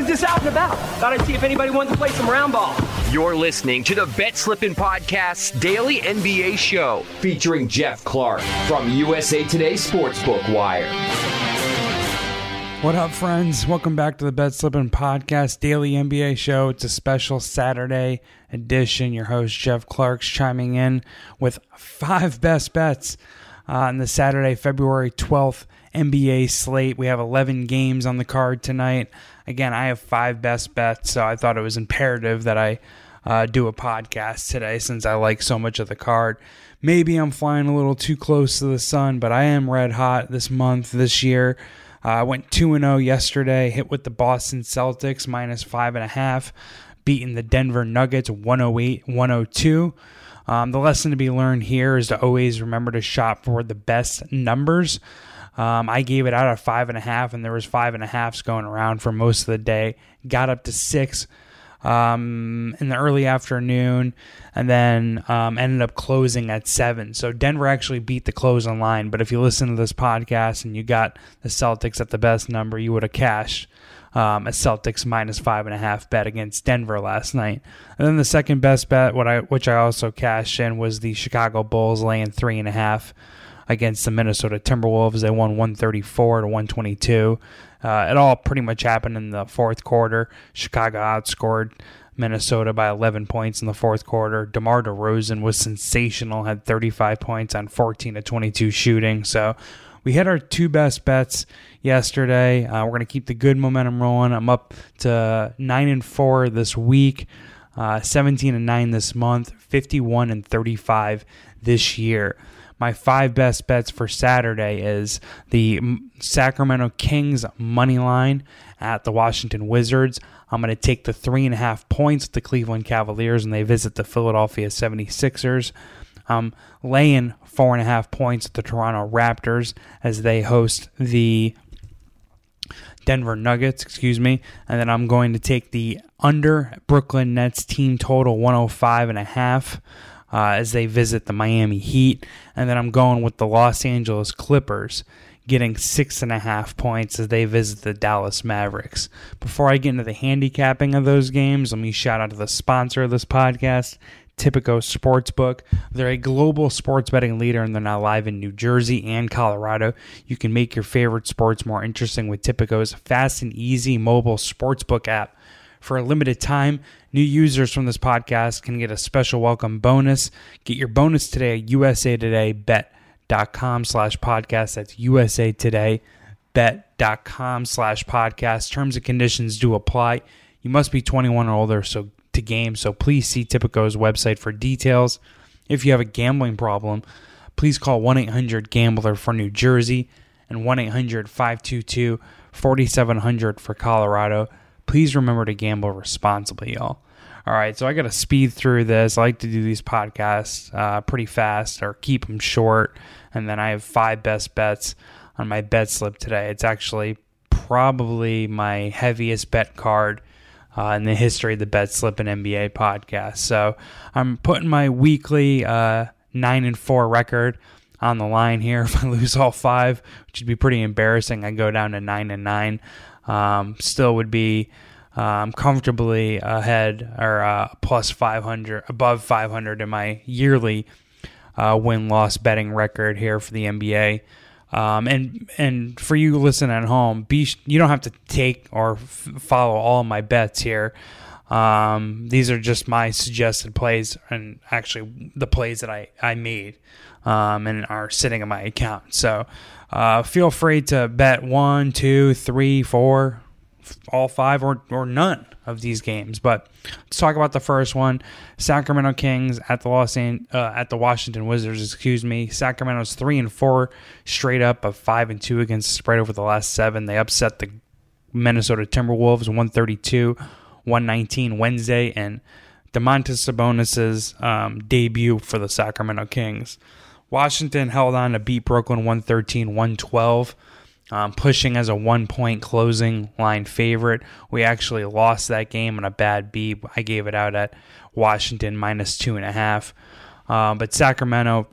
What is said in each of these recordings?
I was just out and about. Thought I'd see if anybody wanted to play some round ball. You're listening to the Bet Slippin' Podcast's daily NBA show featuring Geoff Clark from USA Today Sportsbook Wire. What up, friends? Welcome back to the Bet Slippin' Podcast Daily NBA Show. It's a special Saturday edition. Your host, Geoff Clark's chiming in with five best bets on the Saturday, February 12th NBA slate. We have 11 games on the card tonight. Again, I have five best bets, so I thought it was imperative that I uh, do a podcast today since I like so much of the card. Maybe I'm flying a little too close to the sun, but I am red hot this month, this year. Uh, I went 2 0 yesterday, hit with the Boston Celtics minus 5.5, beating the Denver Nuggets 108 102. Um, the lesson to be learned here is to always remember to shop for the best numbers. Um, I gave it out at five and a half, and there was five and a halfs going around for most of the day. Got up to six um, in the early afternoon, and then um, ended up closing at seven. So Denver actually beat the close on line. But if you listen to this podcast and you got the Celtics at the best number, you would have cashed um, a Celtics minus five and a half bet against Denver last night. And then the second best bet, what I which I also cashed in, was the Chicago Bulls laying three and a half against the Minnesota Timberwolves. They won 134 to 122. Uh, it all pretty much happened in the fourth quarter. Chicago outscored Minnesota by 11 points in the fourth quarter. DeMar DeRozan was sensational, had 35 points on 14 to 22 shooting. So we hit our two best bets yesterday. Uh, we're going to keep the good momentum rolling. I'm up to 9 and 4 this week, uh, 17 and 9 this month, 51 and 35 this year my five best bets for Saturday is the Sacramento Kings money line at the Washington Wizards. I'm going to take the three and a half points with the Cleveland Cavaliers and they visit the Philadelphia 76ers. Um, laying four and a half points at the Toronto Raptors as they host the Denver Nuggets, excuse me. And then I'm going to take the under Brooklyn Nets team total 105 and a half uh, as they visit the Miami Heat. And then I'm going with the Los Angeles Clippers getting six and a half points as they visit the Dallas Mavericks. Before I get into the handicapping of those games, let me shout out to the sponsor of this podcast, Tipico Sportsbook. They're a global sports betting leader and they're now live in New Jersey and Colorado. You can make your favorite sports more interesting with Tipico's fast and easy mobile sportsbook app. For a limited time, new users from this podcast can get a special welcome bonus. Get your bonus today at USA Today bet.com slash podcast. That's USA Today bet.com slash podcast. Terms and conditions do apply. You must be 21 or older so to game, so please see Tipico's website for details. If you have a gambling problem, please call 1 800 Gambler for New Jersey and 1 800 522 4700 for Colorado please remember to gamble responsibly, y'all. All right, so I got to speed through this. I like to do these podcasts uh, pretty fast or keep them short. And then I have five best bets on my bet slip today. It's actually probably my heaviest bet card uh, in the history of the Bet Slippin' NBA podcast. So I'm putting my weekly uh, nine and four record on the line here. If I lose all five, which would be pretty embarrassing, I go down to nine and nine um, still would be um, comfortably ahead or uh, plus 500, above 500 in my yearly uh, win loss betting record here for the NBA. Um, and and for you listening at home, be you don't have to take or f- follow all my bets here. Um, these are just my suggested plays and actually the plays that I, I made um, and are sitting in my account. So uh, feel free to bet one, two, three, four, all five, or, or none of these games. But let's talk about the first one: Sacramento Kings at the Los An- uh, at the Washington Wizards. Excuse me. Sacramento's three and four straight up of five and two against the spread over the last seven. They upset the Minnesota Timberwolves 132 119 Wednesday, and Domantas Sabonis's um, debut for the Sacramento Kings. Washington held on to beat Brooklyn 113 112. Um, pushing as a one point closing line favorite. We actually lost that game on a bad beat. I gave it out at Washington minus two and a half. Um, but Sacramento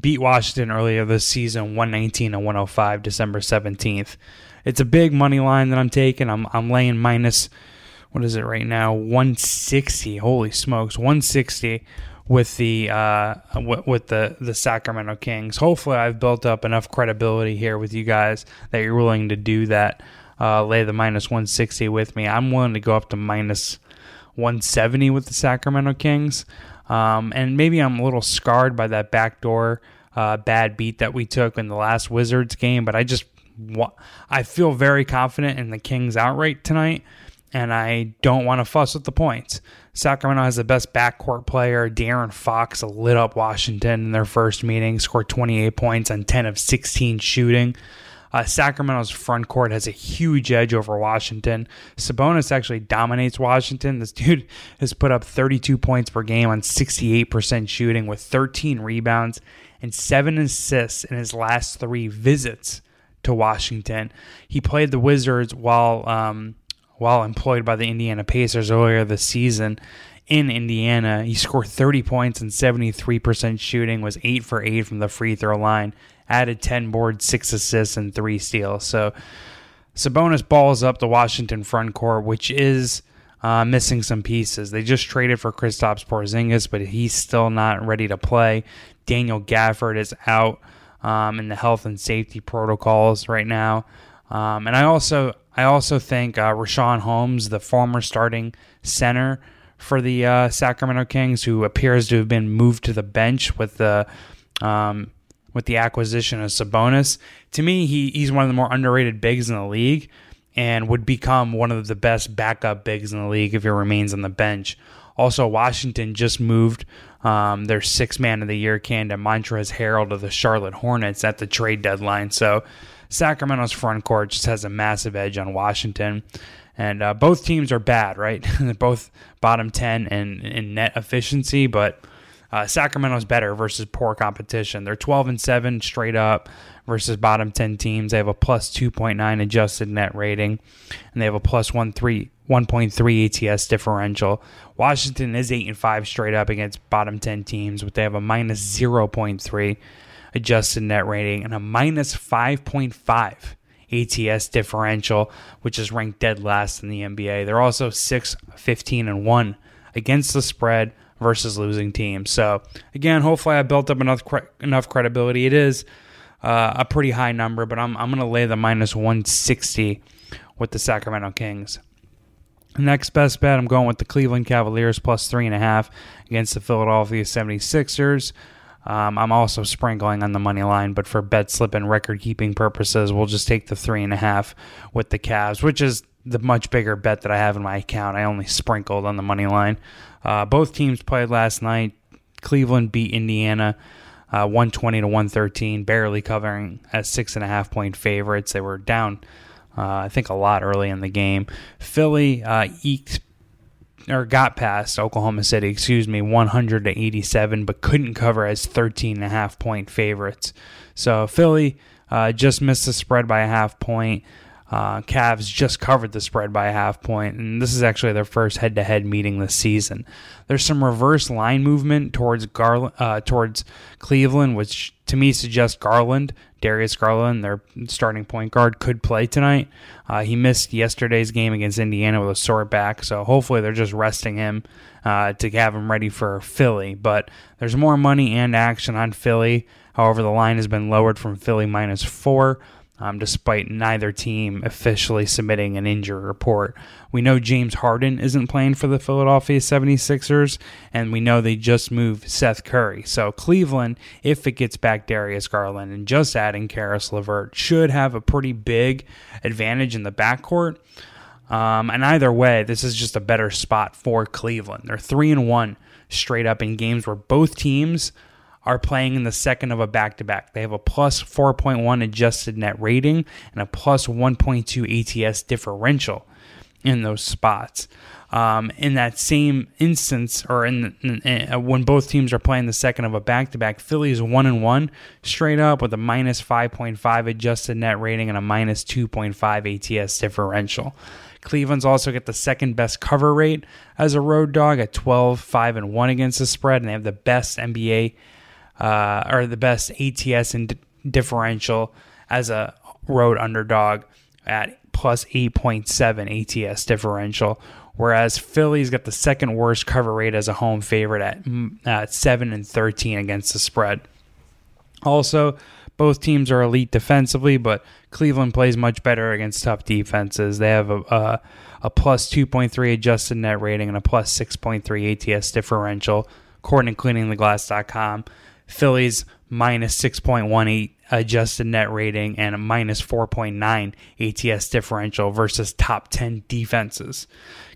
beat Washington earlier this season 119 and 105 December 17th. It's a big money line that I'm taking. I'm I'm laying minus what is it right now? 160. Holy smokes, 160 with the uh, with the the Sacramento Kings. Hopefully, I've built up enough credibility here with you guys that you're willing to do that. Uh, lay the minus 160 with me. I'm willing to go up to minus 170 with the Sacramento Kings. Um, and maybe I'm a little scarred by that backdoor uh, bad beat that we took in the last Wizards game, but I just I feel very confident in the Kings outright tonight, and I don't want to fuss with the points. Sacramento has the best backcourt player. De'Aaron Fox lit up Washington in their first meeting, scored 28 points on 10 of 16 shooting. Uh, Sacramento's front court has a huge edge over Washington. Sabonis actually dominates Washington. This dude has put up 32 points per game on 68% shooting with 13 rebounds and seven assists in his last three visits to Washington. He played the Wizards while um, while employed by the Indiana Pacers earlier this season in Indiana. He scored 30 points and 73% shooting, was 8 for 8 from the free throw line, added 10 boards, 6 assists, and 3 steals. So Sabonis balls up the Washington front court, which is uh, missing some pieces. They just traded for Kristaps Porzingis, but he's still not ready to play. Daniel Gafford is out um, in the health and safety protocols right now. Um, and I also I also think uh, Richaun Holmes, the former starting center for the uh, Sacramento Kings, who appears to have been moved to the bench with the um, with the acquisition of Sabonis. To me, he, he's one of the more underrated bigs in the league and would become one of the best backup bigs in the league if he remains on the bench. Also, Washington just moved um, their six man of the year candidate Montrezl Harrell to the Charlotte Hornets at the trade deadline. So Sacramento's front court just has a massive edge on Washington. And uh, both teams are bad, right? They're both bottom 10 in, in net efficiency, but uh, Sacramento's better versus poor competition. They're 12 and 7 straight up versus bottom 10 teams. They have a plus 2.9 adjusted net rating, and they have a plus 1.3 1.3 ATS differential. Washington is 8 and 5 straight up against bottom 10 teams, but they have a minus 0.3 adjusted net rating and a minus 5.5 ATS differential, which is ranked dead last in the NBA. They're also 6 15 and 1 against the spread versus losing teams. So, again, hopefully I built up enough cre- enough credibility. It is uh, a pretty high number, but I'm, I'm going to lay the minus 160 with the Sacramento Kings. Next best bet, I'm going with the Cleveland Cavaliers plus 3.5 against the Philadelphia 76ers. Um, I'm also sprinkling on the money line, but for bet slip and record keeping purposes, we'll just take the three and a half with the Cavs, which is the much bigger bet that I have in my account. I only sprinkled on the money line. Uh, both teams played last night. Cleveland beat Indiana. Uh, 120 to 113, barely covering as six and a half point favorites. They were down, uh, I think, a lot early in the game. Philly uh, eked or got past Oklahoma City, excuse me, 100 to 87, but couldn't cover as 13 and a half point favorites. So Philly uh, just missed the spread by a half point. Uh, Cavs just covered the spread by a half point, and this is actually their first head-to-head meeting this season. There's some reverse line movement towards Garland, uh, towards Cleveland, which to me suggests Garland, Darius Garland, their starting point guard, could play tonight. Uh, he missed yesterday's game against Indiana with a sore back, so hopefully they're just resting him uh, to have him ready for Philly. But there's more money and action on Philly. However, the line has been lowered from Philly minus four um, despite neither team officially submitting an injury report. We know James Harden isn't playing for the Philadelphia 76ers, and we know they just moved Seth Curry. So Cleveland, if it gets back Darius Garland and just adding Caris LeVert, should have a pretty big advantage in the backcourt. Um, and either way, this is just a better spot for Cleveland. They're three and one straight up in games where both teams are playing in the second of a back to back. They have a plus 4.1 adjusted net rating and a plus 1.2 ATS differential in those spots. Um, in that same instance, or in, in, in, uh, when both teams are playing the second of a back to back, Philly is one and one straight up with a minus 5.5 adjusted net rating and a minus 2.5 ATS differential. Cleveland's also get the second best cover rate as a road dog at 12, 5, and 1 against the spread, and they have the best NBA uh, or the best ATS and d- differential as a road underdog at plus 8.7 ATS differential, whereas Philly's got the second worst cover rate as a home favorite at, at 7 and 13 against the spread. Also, both teams are elite defensively, but Cleveland plays much better against tough defenses. They have a, a, a plus 2.3 adjusted net rating and a plus 6.3 ATS differential, according to cleaningtheglass.com. Phillies minus 6.18 adjusted net rating and a minus 4.9 ATS differential versus top 10 defenses.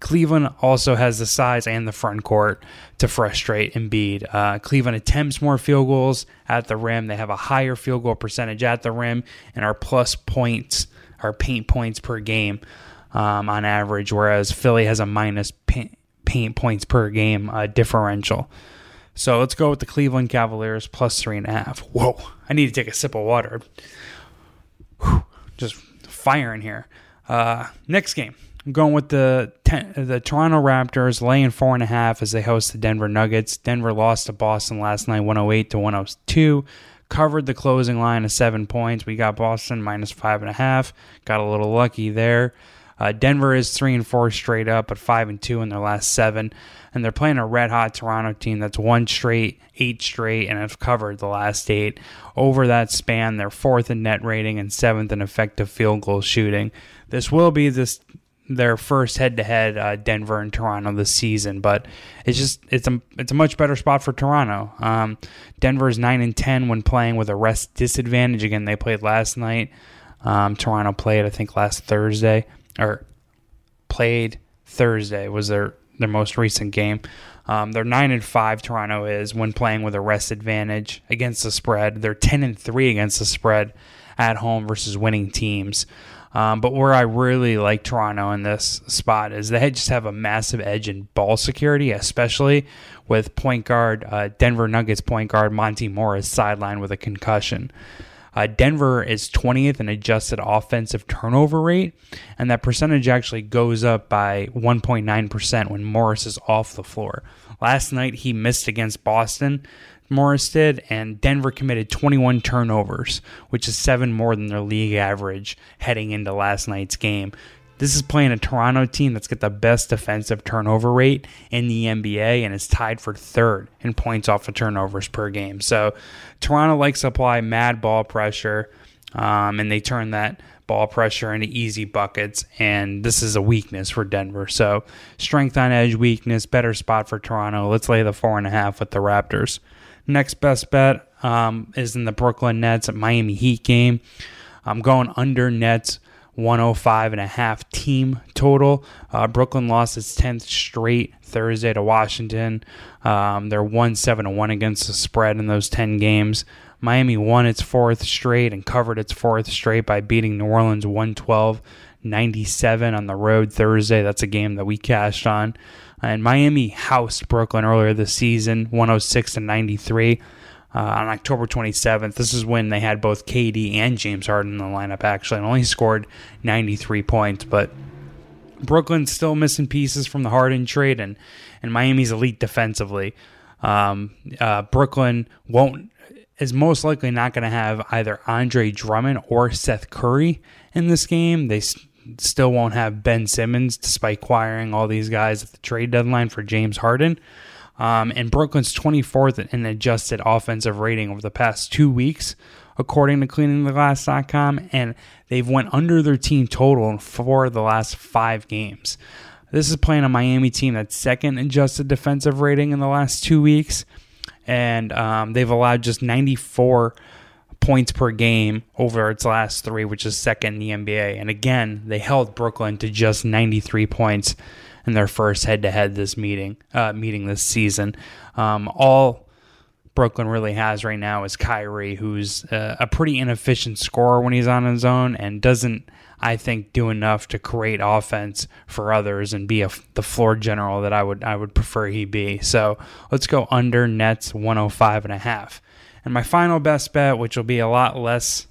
Cleveland also has the size and the front court to frustrate Embiid. Uh, Cleveland attempts more field goals at the rim. They have a higher field goal percentage at the rim and are plus points or paint points per game um, on average, whereas Philly has a minus paint, paint points per game uh, differential. So let's go with the Cleveland Cavaliers plus three and a half. Whoa, I need to take a sip of water. Whew, just firing here. Uh, next game, I'm going with the ten, the Toronto Raptors laying four and a half as they host the Denver Nuggets. Denver lost to Boston last night, 108 to 102. Covered the closing line of seven points. We got Boston minus five and a half. Got a little lucky there. Uh, Denver is three and four straight up, but five and two in their last seven, and they're playing a red hot Toronto team that's one straight, eight straight, and have covered the last eight. Over that span, they're fourth in net rating and seventh in effective field goal shooting. This will be this their first head-to-head Denver and Toronto this season, but it's just it's a it's a much better spot for Toronto. Um, is nine and ten when playing with a rest disadvantage. Again, they played last night. Um, Toronto played I think last Thursday or played Thursday was their their most recent game. Um, they're nine and five. Toronto is when playing with a rest advantage against the spread. They're ten and three against the spread at home versus winning teams. Um, but where I really like Toronto in this spot is they just have a massive edge in ball security, especially with point guard uh, Denver Nuggets point guard Monte Morris sidelined with a concussion. Uh, Denver is 20th in adjusted offensive turnover rate, and that percentage actually goes up by 1.9% when Morris is off the floor. Last night he missed against Boston, Morris did, and Denver committed 21 turnovers, which is seven more than their league average heading into last night's game. This is playing a Toronto team that's got the best defensive turnover rate in the NBA and is tied for third in points off of turnovers per game. So Toronto likes to apply mad ball pressure, um, and they turn that ball pressure into easy buckets. And this is a weakness for Denver. So strength on edge, weakness, better spot for Toronto. Let's lay the four and a half with the Raptors. Next best bet um, is in the Brooklyn Nets at Miami Heat game. I'm going under Nets 105 and a half team total. Uh, Brooklyn lost its 10th straight Thursday to Washington. Um, they're 1 7 1 against the spread in those 10 games. Miami won its fourth straight and covered its fourth straight by beating New Orleans 112 97 on the road Thursday. That's a game that we cashed on. And Miami housed Brooklyn earlier this season 106 to 93 uh, on October 27th. This is when they had both KD and James Harden in the lineup, actually, and only scored 93 points. But Brooklyn's still missing pieces from the Harden trade, and, and Miami's elite defensively. Um, uh, Brooklyn won't is most likely not going to have either Andre Drummond or Seth Curry in this game. They still won't have Ben Simmons, despite acquiring all these guys at the trade deadline for James Harden. Um, and Brooklyn's 24th in adjusted offensive rating over the past two weeks, according to cleaningtheglass.com, and they've went under their team total in four of the last five games. This is playing a Miami team that's second adjusted defensive rating in the last two weeks, and um, they've allowed just 94 points per game over its last three, which is second in the NBA. And again, they held Brooklyn to just 93 points in their first head-to-head this meeting uh, meeting this season. Um, all Brooklyn really has right now is Kyrie, who's uh, a pretty inefficient scorer when he's on his own and doesn't, I think, do enough to create offense for others and be a, the floor general that I would I would prefer he be. So let's go under Nets 105 and a half. And my final best bet, which will be a lot less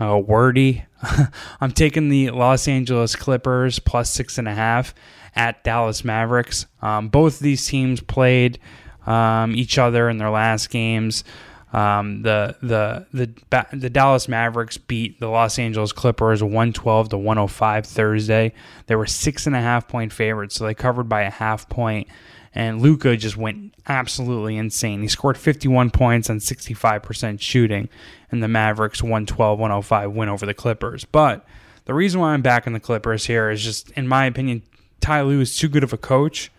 uh, wordy, I'm taking the Los Angeles Clippers plus six and a half at Dallas Mavericks. Um, both these teams played um, each other in their last games. Um, the the the the Dallas Mavericks beat the Los Angeles Clippers 112 to 105 Thursday. They were six and a half point favorites, so they covered by a half point. And Luka just went absolutely insane. He scored 51 points on 65% shooting, and the Mavericks 112 105 win over the Clippers. But the reason why I'm backing the Clippers here is just, in my opinion, Ty Lue is too good of a coach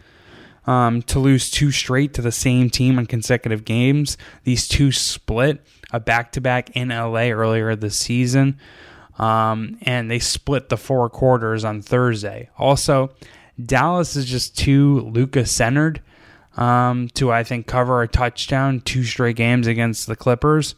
um, to lose two straight to the same team in consecutive games. These two split a back to back in LA earlier this season, um, and they split the four quarters on Thursday. Also, Dallas is just too Luka centered um, to, I think, cover a touchdown two straight games against the Clippers.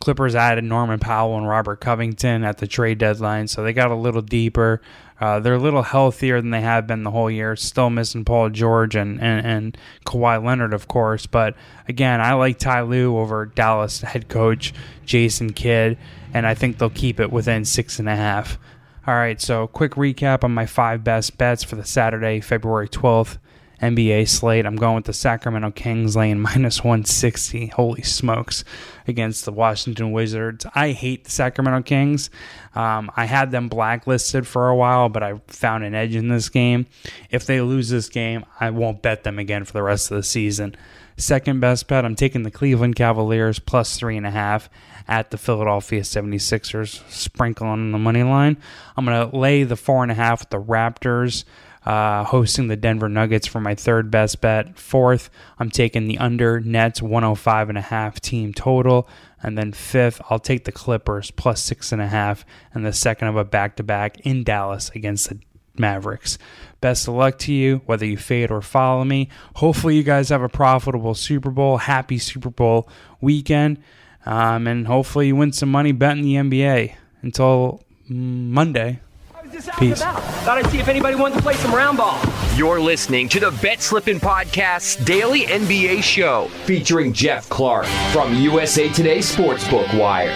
Clippers added Norman Powell and Robert Covington at the trade deadline, so they got a little deeper. Uh, they're a little healthier than they have been the whole year. Still missing Paul George and, and, and Kawhi Leonard, of course. But again, I like Ty Lue over Dallas head coach Jason Kidd, and I think they'll keep it within six and a half. All right, so quick recap on my five best bets for the Saturday, February 12th. NBA slate. I'm going with the Sacramento Kings laying minus 160. Holy smokes. Against the Washington Wizards. I hate the Sacramento Kings. Um, I had them blacklisted for a while, but I found an edge in this game. If they lose this game, I won't bet them again for the rest of the season. Second best bet, I'm taking the Cleveland Cavaliers plus three and a half at the Philadelphia 76ers, sprinkling on the money line. I'm going to lay the four and a half with the Raptors uh, hosting the Denver Nuggets for my third best bet. Fourth, I'm taking the under Nets 105 and a half team total. And then fifth, I'll take the Clippers plus six and a half and the second of a back to back in Dallas against the Mavericks. Best of luck to you, whether you fade or follow me. Hopefully, you guys have a profitable Super Bowl. Happy Super Bowl weekend. Um, and hopefully, you win some money betting the NBA. Until Monday, Peace. Thought I'd see if anybody wanted to play some round ball. You're listening to the Bet Slippin' Podcast Daily NBA Show featuring Geoff Clark from USA Today Sportsbook Wire.